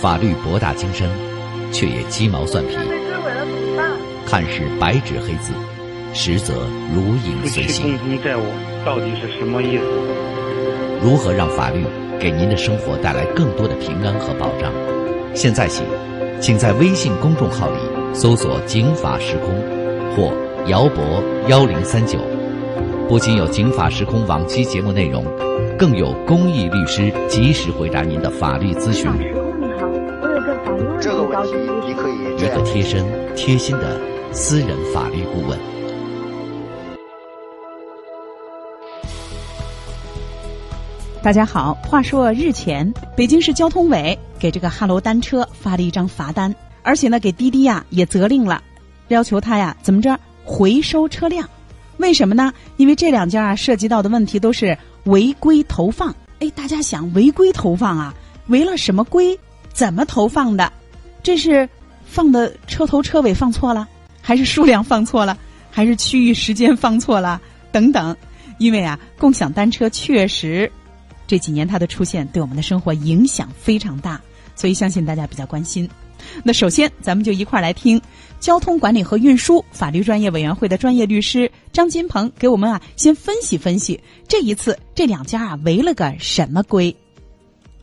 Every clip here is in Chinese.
法律博大精深，却也鸡毛蒜皮。看似白纸黑字，实则如影随形。夫妻共同债务到底是什么意思？如何让法律给您的生活带来更多的平安和保障？现在起，请在微信公众号里搜索“警法时空”或“姚博幺零三九”，不仅有《警法时空》往期节目内容，更有公益律师及时回答您的法律咨询。你可以一个贴身、贴心的私人法律顾问。大家好，话说日前，北京市交通委给这个哈罗单车发了一张罚单，而且呢，给滴滴呀也责令了，要求他呀怎么着回收车辆？为什么呢？因为这两家啊涉及到的问题都是违规投放。哎，大家想违规投放啊，违了什么规？怎么投放的？这是放的车头车尾放错了，还是数量放错了，还是区域时间放错了？等等。因为啊，共享单车确实这几年它的出现对我们的生活影响非常大，所以相信大家比较关心。那首先，咱们就一块儿来听交通管理和运输法律专业委员会的专业律师张金鹏给我们啊先分析分析这一次这两家啊违了个什么规。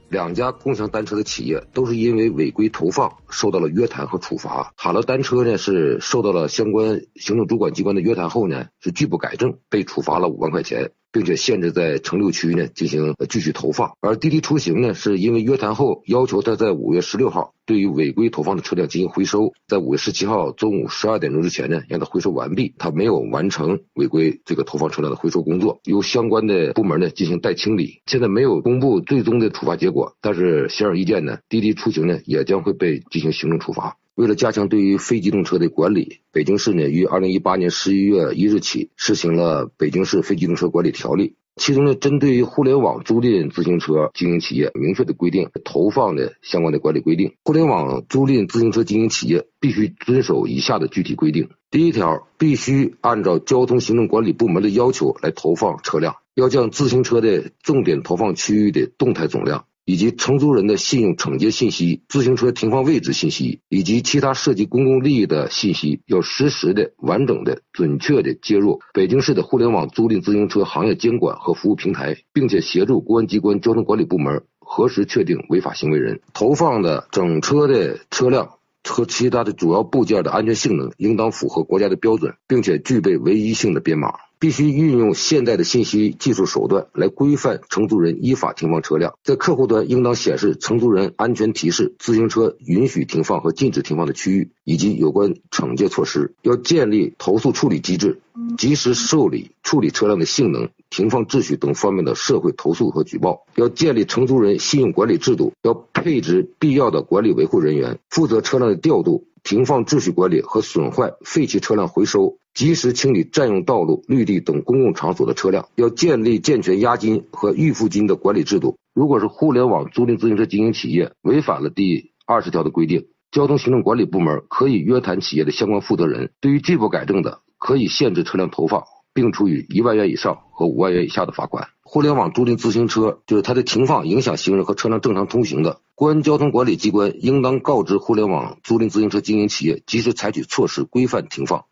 两家共享单车的企业都是因为违规投放受到了约谈和处罚。哈罗单车呢是受到了相关行政主管机关的约谈后呢，是拒不改正，被处罚了五万块钱。并且限制在城六区呢进行继续投放，而滴滴出行呢是因为约谈后要求他在五月十六号对于违规投放的车辆进行回收，在五月十七号中午十二点钟之前呢让他回收完毕，他没有完成违规这个投放车辆的回收工作，由相关的部门呢进行代清理。现在没有公布最终的处罚结果，但是显而易见呢，滴滴出行呢也将会被进行行政处罚。为了加强对于非机动车的管理，北京市呢于二零一八年十一月一日起实行了《北京市非机动车管理条例》，其中呢针对于互联网租赁自行车经营企业明确的规定投放的相关的管理规定。互联网租赁自行车经营企业必须遵守以下的具体规定：第一条，必须按照交通行政管理部门的要求来投放车辆，要将自行车的重点投放区域的动态总量。以及承租人的信用惩戒信息、自行车停放位置信息以及其他涉及公共利益的信息，要实时的、完整的、准确的接入北京市的互联网租赁自行车行业监管和服务平台，并且协助公安机关交通管理部门核实确定违法行为人。投放的整车的车辆和其他的主要部件的安全性能应当符合国家的标准，并且具备唯一性的编码。必须运用现代的信息技术手段来规范承租人依法停放车辆，在客户端应当显示承租人安全提示、自行车允许停放和禁止停放的区域以及有关惩戒措施。要建立投诉处理机制，及时受理处理车辆的性能、停放秩序等方面的社会投诉和举报。要建立承租人信用管理制度，要配置必要的管理维护人员，负责车辆的调度、停放秩序管理和损坏废弃车辆回收。及时清理占用道路、绿地等公共场所的车辆，要建立健全押金和预付金的管理制度。如果是互联网租赁自行车经营企业违反了第二十条的规定，交通行政管理部门可以约谈企业的相关负责人。对于拒不改正的，可以限制车辆投放，并处以一万元以上和五万元以下的罚款。互联网租赁自行车就是它的停放影响行人和车辆正常通行的，公安交通管理机关应当告知互联网租赁自行车经营企业，及时采取措施规范停放。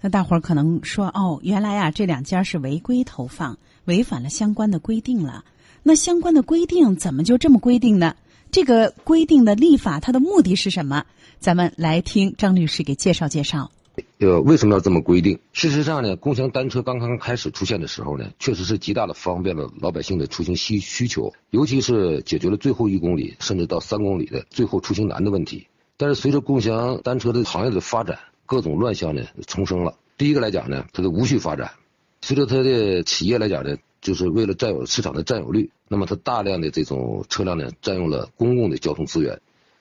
那大伙儿可能说哦，原来啊这两家是违规投放，违反了相关的规定了。那相关的规定怎么就这么规定呢？这个规定的立法它的目的是什么？咱们来听张律师给介绍介绍。呃，为什么要这么规定？事实上呢，共享单车刚刚开始出现的时候呢，确实是极大的方便了老百姓的出行需需求，尤其是解决了最后一公里甚至到三公里的最后出行难的问题。但是随着共享单车的行业的发展，各种乱象呢重生了。第一个来讲呢，它的无序发展，随着它的企业来讲呢，就是为了占有市场的占有率，那么它大量的这种车辆呢，占用了公共的交通资源，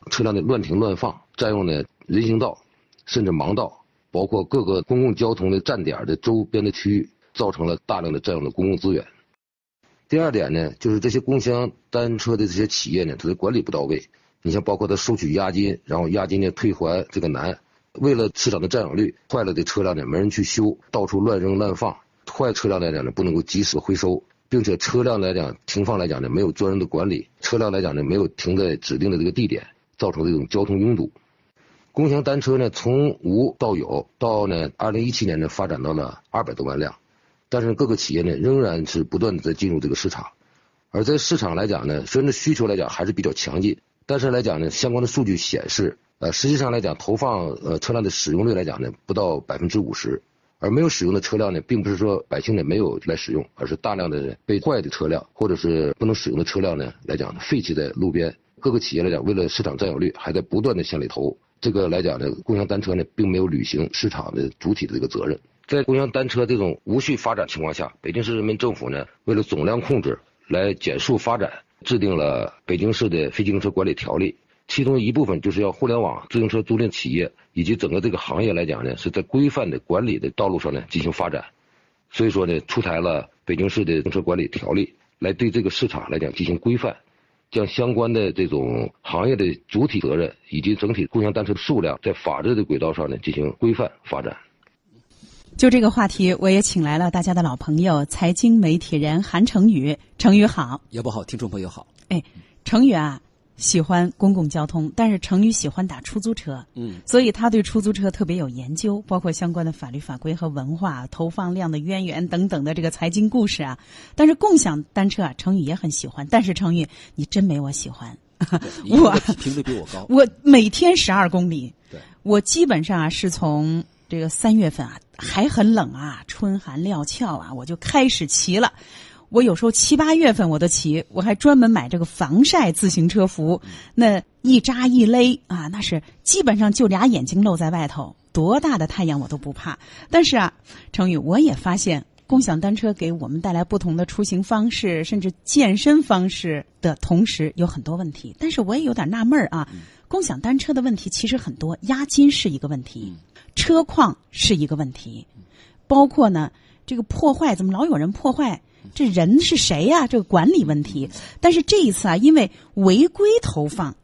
车辆的乱停乱放，占用呢人行道，甚至盲道，包括各个公共交通的站点的周边的区域，造成了大量的占用了公共资源。第二点呢，就是这些共享单车的这些企业呢，它的管理不到位，你像包括它收取押金，然后押金呢退还这个难。为了市场的占有率，坏了的车辆呢没人去修，到处乱扔乱放；坏车辆来讲呢不能够及时回收。并且车辆来讲停放来讲呢，没有专人的管理，车辆来讲呢，没有停在指定的这个地点，造成这种交通拥堵。共享单车呢，从无到有，到呢，二零一七年呢，发展到了二百多万辆，但是各个企业呢，仍然是不断的在进入这个市场。而在市场来讲呢，虽然需求来讲还是比较强劲，但是来讲呢，相关的数据显示，呃，实际上来讲，投放呃车辆的使用率来讲呢，不到百分之五十。而没有使用的车辆呢，并不是说百姓呢没有来使用，而是大量的被坏的车辆或者是不能使用的车辆呢来讲废弃在路边。各个企业来讲，为了市场占有率，还在不断的向里投。这个来讲呢，共享单车呢并没有履行市场的主体的这个责任。在共享单车这种无序发展情况下，北京市人民政府呢为了总量控制来减速发展，制定了北京市的非机动车管理条例。其中一部分就是要互联网自行车租赁企业以及整个这个行业来讲呢，是在规范的管理的道路上呢进行发展，所以说呢，出台了北京市的自行车管理条例，来对这个市场来讲进行规范，将相关的这种行业的主体责任以及整体共享单车的数量在法治的轨道上呢进行规范发展。就这个话题，我也请来了大家的老朋友，财经媒体人韩成宇。成宇好，也不好，听众朋友好。哎，成宇啊。喜欢公共交通，但是成宇喜欢打出租车，嗯，所以他对出租车特别有研究，包括相关的法律法规和文化、投放量的渊源等等的这个财经故事啊。但是共享单车啊，成宇也很喜欢，但是成宇你真没我喜欢，我频率比我高，我每天十二公里，对，我基本上啊是从这个三月份啊还很冷啊，春寒料峭啊，我就开始骑了。我有时候七八月份我都骑，我还专门买这个防晒自行车服，那一扎一勒啊，那是基本上就俩眼睛露在外头，多大的太阳我都不怕。但是啊，成宇，我也发现共享单车给我们带来不同的出行方式，甚至健身方式的同时，有很多问题。但是我也有点纳闷儿啊，共享单车的问题其实很多，押金是一个问题，车况是一个问题，包括呢这个破坏，怎么老有人破坏？这人是谁呀？这个管理问题。但是这一次啊，因为违规投放，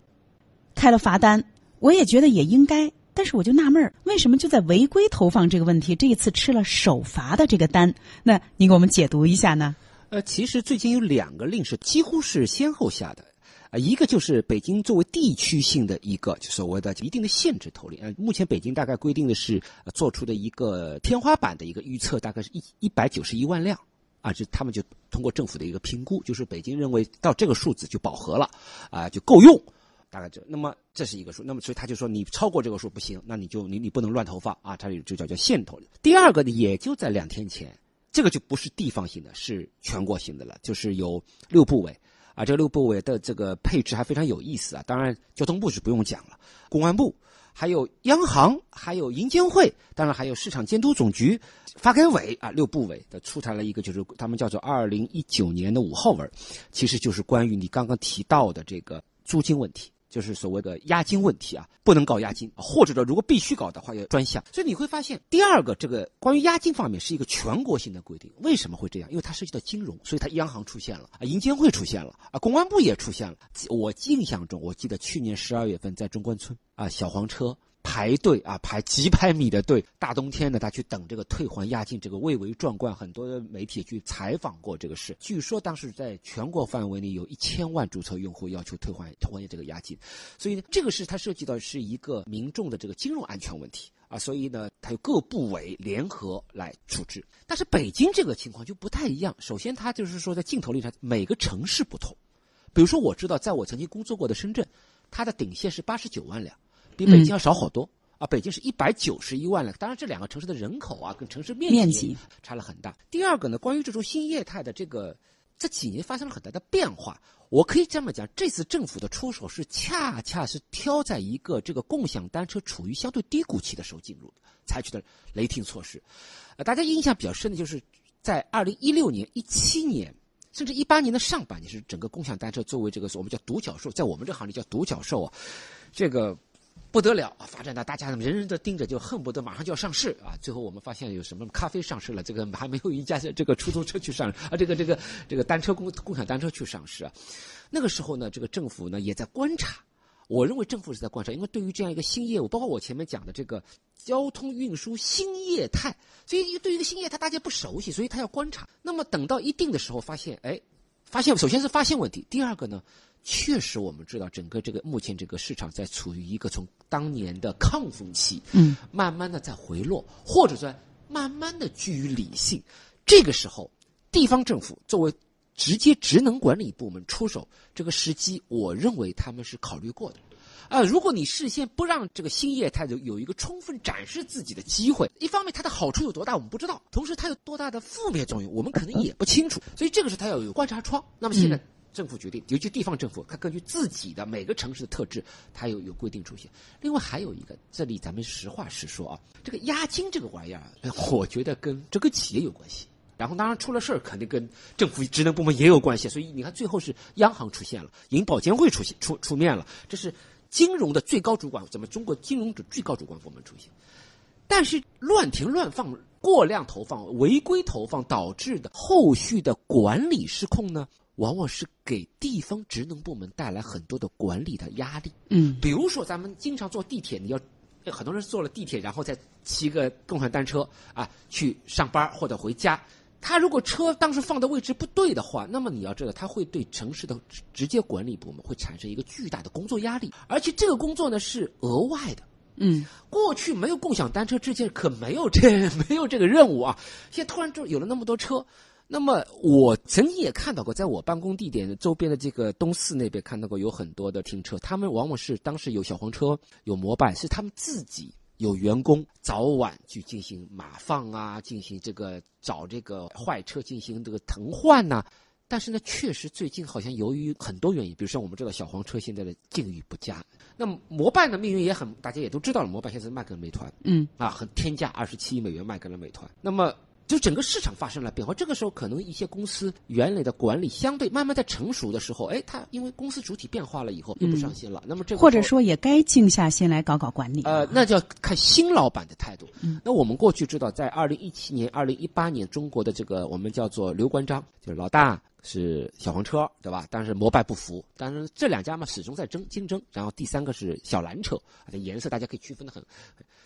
开了罚单，我也觉得也应该。但是我就纳闷儿，为什么就在违规投放这个问题，这一次吃了首罚的这个单？那您给我们解读一下呢？呃，其实最近有两个令是几乎是先后下的，啊，一个就是北京作为地区性的一个就所谓的一定的限制投令。呃，目前北京大概规定的是做出的一个天花板的一个预测，大概是一一百九十一万辆。啊，就他们就通过政府的一个评估，就是北京认为到这个数字就饱和了，啊，就够用，大概就那么这是一个数，那么所以他就说你超过这个数不行，那你就你你不能乱投放啊，它就就叫叫限投。第二个呢，也就在两天前，这个就不是地方性的，是全国性的了，就是有六部委啊，这六部委的这个配置还非常有意思啊，当然交通部是不用讲了，公安部。还有央行，还有银监会，当然还有市场监督总局、发改委啊，六部委的出台了一个，就是他们叫做二零一九年的五号文，其实就是关于你刚刚提到的这个租金问题。就是所谓的押金问题啊，不能搞押金，或者说如果必须搞的话要专项。所以你会发现，第二个这个关于押金方面是一个全国性的规定。为什么会这样？因为它涉及到金融，所以它央行出现了啊，银监会出现了啊，公安部也出现了。我印象中，我记得去年十二月份在中关村啊，小黄车。排队啊，排几百米的队，大冬天的，他去等这个退还押金，这个蔚为壮观。很多媒体去采访过这个事，据说当时在全国范围内有一千万注册用户要求退还退还这个押金，所以呢，这个是它涉及到是一个民众的这个金融安全问题啊，所以呢，它有各部委联合来处置。但是北京这个情况就不太一样，首先它就是说在镜头里上每个城市不同，比如说我知道在我曾经工作过的深圳，它的顶线是八十九万辆。比北京要少好多啊！北京是一百九十一万了，当然这两个城市的人口啊，跟城市面积差了很大。第二个呢，关于这种新业态的这个这几年发生了很大的变化，我可以这么讲，这次政府的出手是恰恰是挑在一个这个共享单车处于相对低谷期的时候进入，采取的雷霆措施。呃，大家印象比较深的就是在二零一六年、一七年，甚至一八年的上半年，是整个共享单车作为这个我们叫独角兽，在我们这行里叫独角兽啊，这个。不得了啊！发展到大家人人都盯着，就恨不得马上就要上市啊！最后我们发现有什么咖啡上市了，这个还没有一家这个出租车去上啊，这个这个这个单车共共享单车去上市啊。那个时候呢，这个政府呢也在观察我认为政府是在观察，因为对于这样一个新业务，包括我前面讲的这个交通运输新业态，所以对于一个新业态大家不熟悉，所以他要观察。那么等到一定的时候，发现哎，发现首先是发现问题，第二个呢，确实我们知道整个这个目前这个市场在处于一个从当年的亢奋期，嗯，慢慢的在回落，或者说慢慢的趋于理性。这个时候，地方政府作为直接职能管理部门出手，这个时机，我认为他们是考虑过的。啊，如果你事先不让这个新业态有有一个充分展示自己的机会，一方面它的好处有多大我们不知道，同时它有多大的负面作用我们可能也不清楚。所以这个时候它要有观察窗。那么现在政府决定，尤其地方政府，它根据自己的每个城市的特质，它有有规定出现。另外还有一个，这里咱们实话实说啊，这个押金这个玩意儿，我觉得跟这个企业有关系。然后当然出了事儿，肯定跟政府职能部门也有关系。所以你看，最后是央行出现了，银保监会出现出出面了，这是金融的最高主管，咱们中国金融的最高主管部门出现。但是乱停乱放、过量投放、违规投放导致的后续的管理失控呢，往往是给地方职能部门带来很多的管理的压力。嗯，比如说咱们经常坐地铁，你要。很多人坐了地铁，然后再骑个共享单车啊去上班或者回家。他如果车当时放的位置不对的话，那么你要知道，他会对城市的直接管理部门会产生一个巨大的工作压力，而且这个工作呢是额外的。嗯，过去没有共享单车之前可没有这 没有这个任务啊，现在突然就有了那么多车。那么我曾经也看到过，在我办公地点周边的这个东四那边看到过有很多的停车，他们往往是当时有小黄车、有摩拜，是他们自己。有员工早晚去进行码放啊，进行这个找这个坏车进行这个腾换呐。但是呢，确实最近好像由于很多原因，比如说我们知道小黄车现在的境遇不佳，那么摩拜的命运也很，大家也都知道了，摩拜现在卖给了美团，嗯啊，很天价二十七亿美元卖给了美团。那么。就整个市场发生了变化，这个时候可能一些公司原来的管理相对慢慢在成熟的时候，哎，它因为公司主体变化了以后又不上心了，那么这或者说也该静下心来搞搞管理。呃，那就要看新老板的态度。嗯那我们过去知道，在二零一七年、二零一八年，中国的这个我们叫做刘关张，就是老大是小黄车，对吧？但是摩拜不服，但是这两家嘛始终在争竞争。然后第三个是小蓝车，它颜色大家可以区分的很，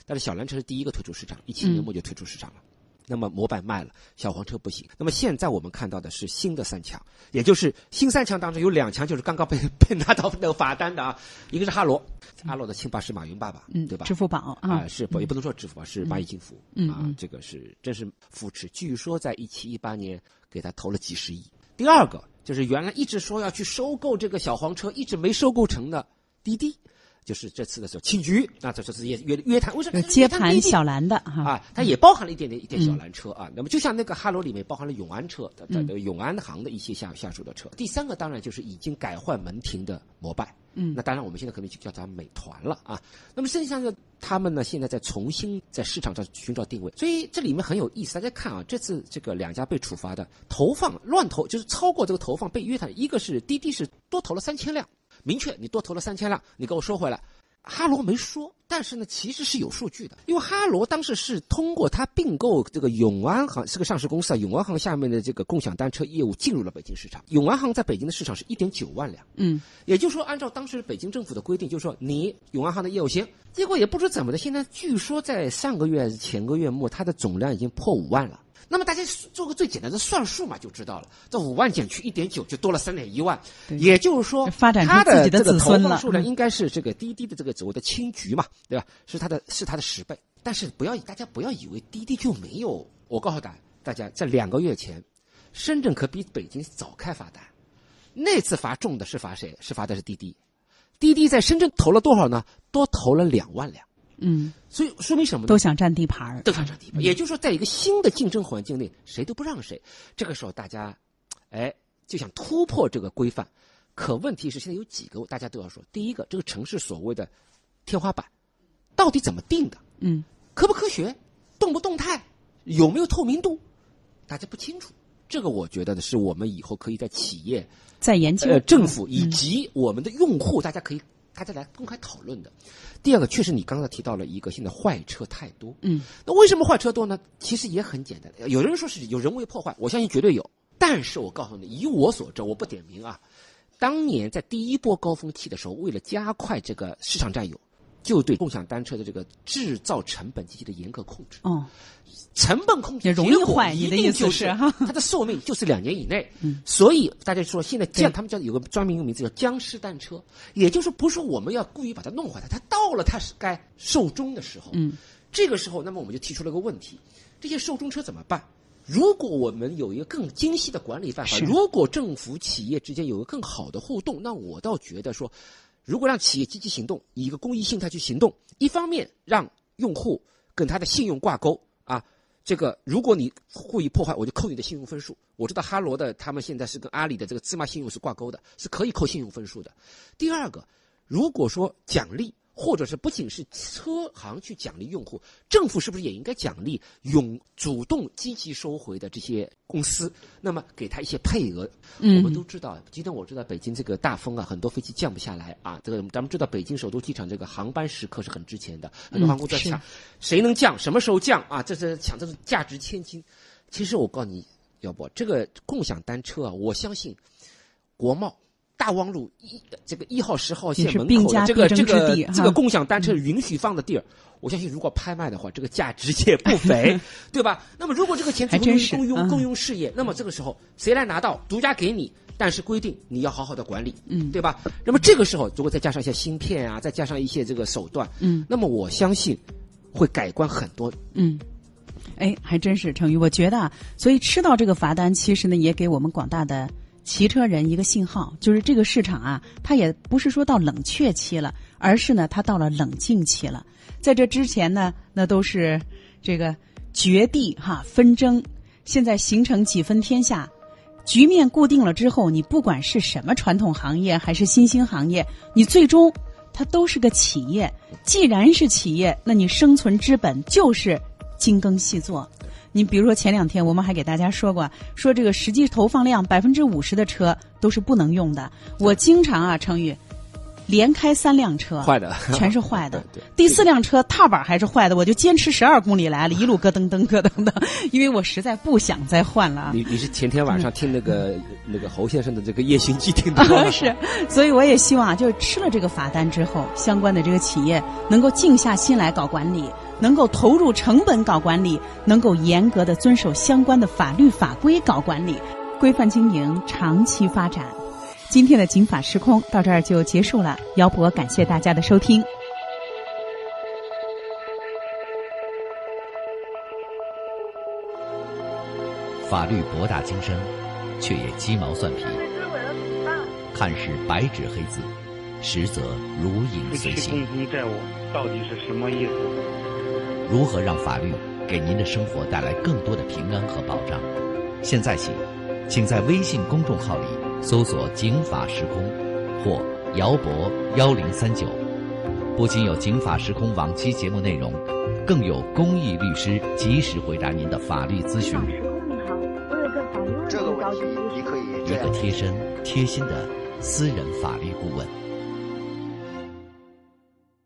但是小蓝车是第一个退出市场，一七年末就退出市场了。那么模板卖了，小黄车不行。那么现在我们看到的是新的三强，也就是新三强当中有两强就是刚刚被 被拿到那个罚单的啊，一个是哈罗，哈罗的亲爸是马云爸爸，嗯，对吧？支付宝啊，是不也不能说支付宝是蚂蚁金服，啊，这个是真是扶持。据说在一七一八年给他投了几十亿。第二个就是原来一直说要去收购这个小黄车，一直没收购成的滴滴。就是这次的时候，青桔啊，这就是也约约谈，为什么接盘小蓝的哈啊？它也包含了一点点一点小蓝车啊。那么就像那个哈罗里面包含了永安车的的永安行的一些下下属的车。第三个当然就是已经改换门庭的摩拜，嗯，那当然我们现在可能就叫它美团了啊。那么剩下的他们呢，现在在重新在市场上寻找定位，所以这里面很有意思。大家看啊，这次这个两家被处罚的投放乱投，就是超过这个投放被约谈，一个是滴滴是多投了三千辆。明确，你多投了三千辆，你给我收回来。哈罗没说，但是呢，其实是有数据的，因为哈罗当时是通过他并购这个永安行，是个上市公司啊，永安行下面的这个共享单车业务进入了北京市场。永安行在北京的市场是一点九万辆，嗯，也就是说，按照当时北京政府的规定，就是说你永安行的业务行，结果也不知怎么的，现在据说在上个月前个月末，它的总量已经破五万了。那么大家做个最简单的算术嘛，就知道了。这五万减去一点九，就多了三点一万。也就是说，发展它的这个投放数量应该是这个滴滴的这个所谓的青桔嘛，对吧？是它的是它的十倍。但是不要大家不要以为滴滴就没有。我告诉大家，大家在两个月前，深圳可比北京早开罚单。那次罚重的是罚谁？是罚的是滴滴。滴滴在深圳投了多少呢？多投了两万辆。嗯，所以说明什么？都想占地盘儿，都想占地盘。也就是说，在一个新的竞争环境内，谁都不让谁。这个时候，大家，哎，就想突破这个规范。可问题是，现在有几个大家都要说：第一个，这个城市所谓的天花板，到底怎么定的？嗯，科不科学？动不动态？有没有透明度？大家不清楚。这个我觉得呢，是我们以后可以在企业、在研究、呃政府以及我们的用户，大家可以。大家来公开讨论的。第二个，确实你刚才提到了一个，现在坏车太多。嗯，那为什么坏车多呢？其实也很简单，有人说是有人为破坏，我相信绝对有。但是我告诉你，以我所知，我不点名啊，当年在第一波高峰期的时候，为了加快这个市场占有，就对共享单车的这个制造成本进行了严格控制。哦，成本控制也容易坏，你的意思是哈？它的寿命就是两年以内。嗯，所以大家说现在僵，他们叫有个专门一个名字叫僵尸单车，也就是不是我们要故意把它弄坏它，它到了它是该寿终的时候。嗯，这个时候，那么我们就提出了个问题：这些寿终车怎么办？如果我们有一个更精细的管理办法，如果政府企业之间有个更好的互动，那我倒觉得说，如果让企业积极行动，以一个公益心态去行动，一方面让用户跟他的信用挂钩啊，这个如果你故意破坏，我就扣你的信用分数。我知道哈罗的他们现在是跟阿里的这个芝麻信用是挂钩的，是可以扣信用分数的。第二个，如果说奖励。或者是不仅是车行去奖励用户，政府是不是也应该奖励勇主动积极收回的这些公司？那么给他一些配额。我们都知道，今天我知道北京这个大风啊，很多飞机降不下来啊。这个咱们知道，北京首都机场这个航班时刻是很值钱的，很多航空公司在抢，谁能降，什么时候降啊？这是抢，这是价值千金。其实我告诉你，要不这个共享单车啊，我相信国贸。大望路一这个一号十号线门口的这个这个这个共享单车允许放的地儿，我相信如果拍卖的话，这个价值也不 菲，对吧？那么如果这个钱全部用于公用公用事业，那么这个时候谁来拿到？独家给你，但是规定你要好好的管理，嗯，对吧？那么这个时候如果再加上一些芯片啊，再加上一些这个手段，嗯，那么我相信会改观很多，嗯。哎，还真是成宇，我觉得，所以吃到这个罚单，其实呢，也给我们广大的。骑车人一个信号，就是这个市场啊，它也不是说到冷却期了，而是呢，它到了冷静期了。在这之前呢，那都是这个绝地哈纷争，现在形成几分天下，局面固定了之后，你不管是什么传统行业还是新兴行业，你最终它都是个企业。既然是企业，那你生存之本就是精耕细作。你比如说前两天我们还给大家说过，说这个实际投放量百分之五十的车都是不能用的。我经常啊，成宇连开三辆车，坏的全是坏的。第四辆车踏板还是坏的，我就坚持十二公里来了，一路咯噔噔咯噔的，因为我实在不想再换了。你你是前天晚上听那个那个侯先生的这个夜行记听的吗？是，所以我也希望就是吃了这个罚单之后，相关的这个企业能够静下心来搞管理。能够投入成本搞管理，能够严格的遵守相关的法律法规搞管理，规范经营，长期发展。今天的《警法时空》到这儿就结束了，姚博感谢大家的收听。法律博大精深，却也鸡毛蒜皮，看似白纸黑字，实则如影随形。共同债务到底是什么意思？如何让法律给您的生活带来更多的平安和保障？现在起，请在微信公众号里搜索“警法时空”或“姚博幺零三九”，不仅有“警法时空”往期节目内容，更有公益律师及时回答您的法律咨询。这个问题你可以一个贴身、贴心的私人法律顾问。